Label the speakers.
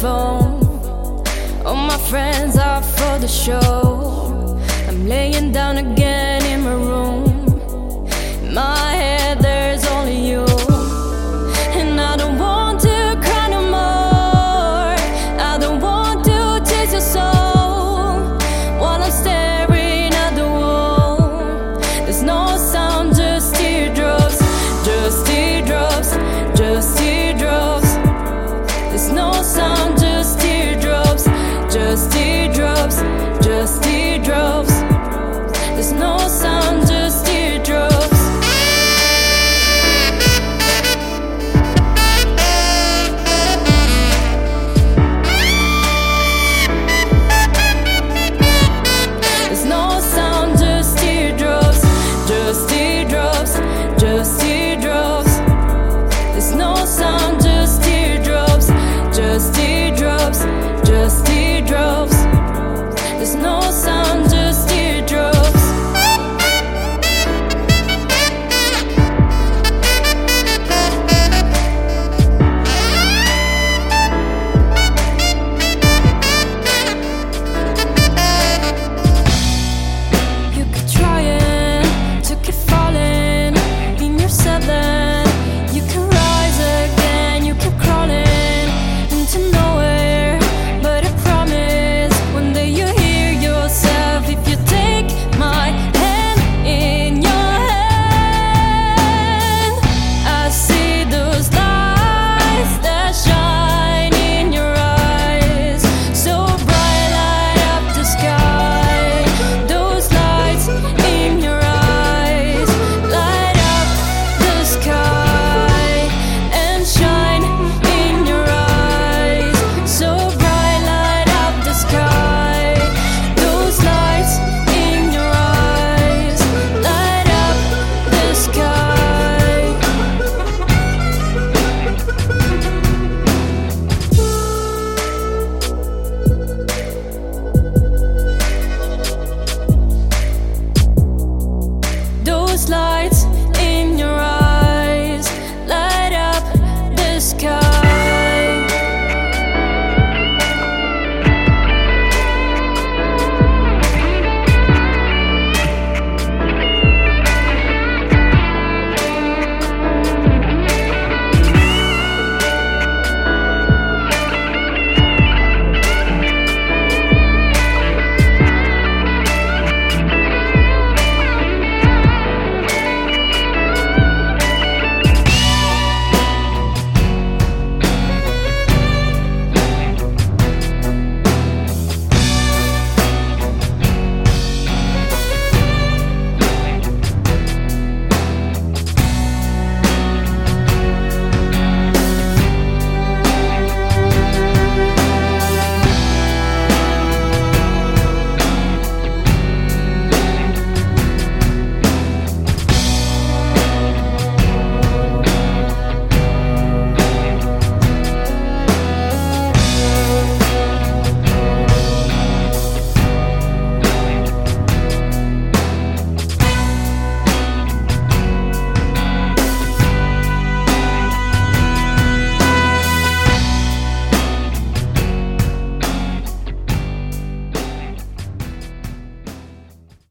Speaker 1: phone. All my friends are for the show. I'm laying down again. There's no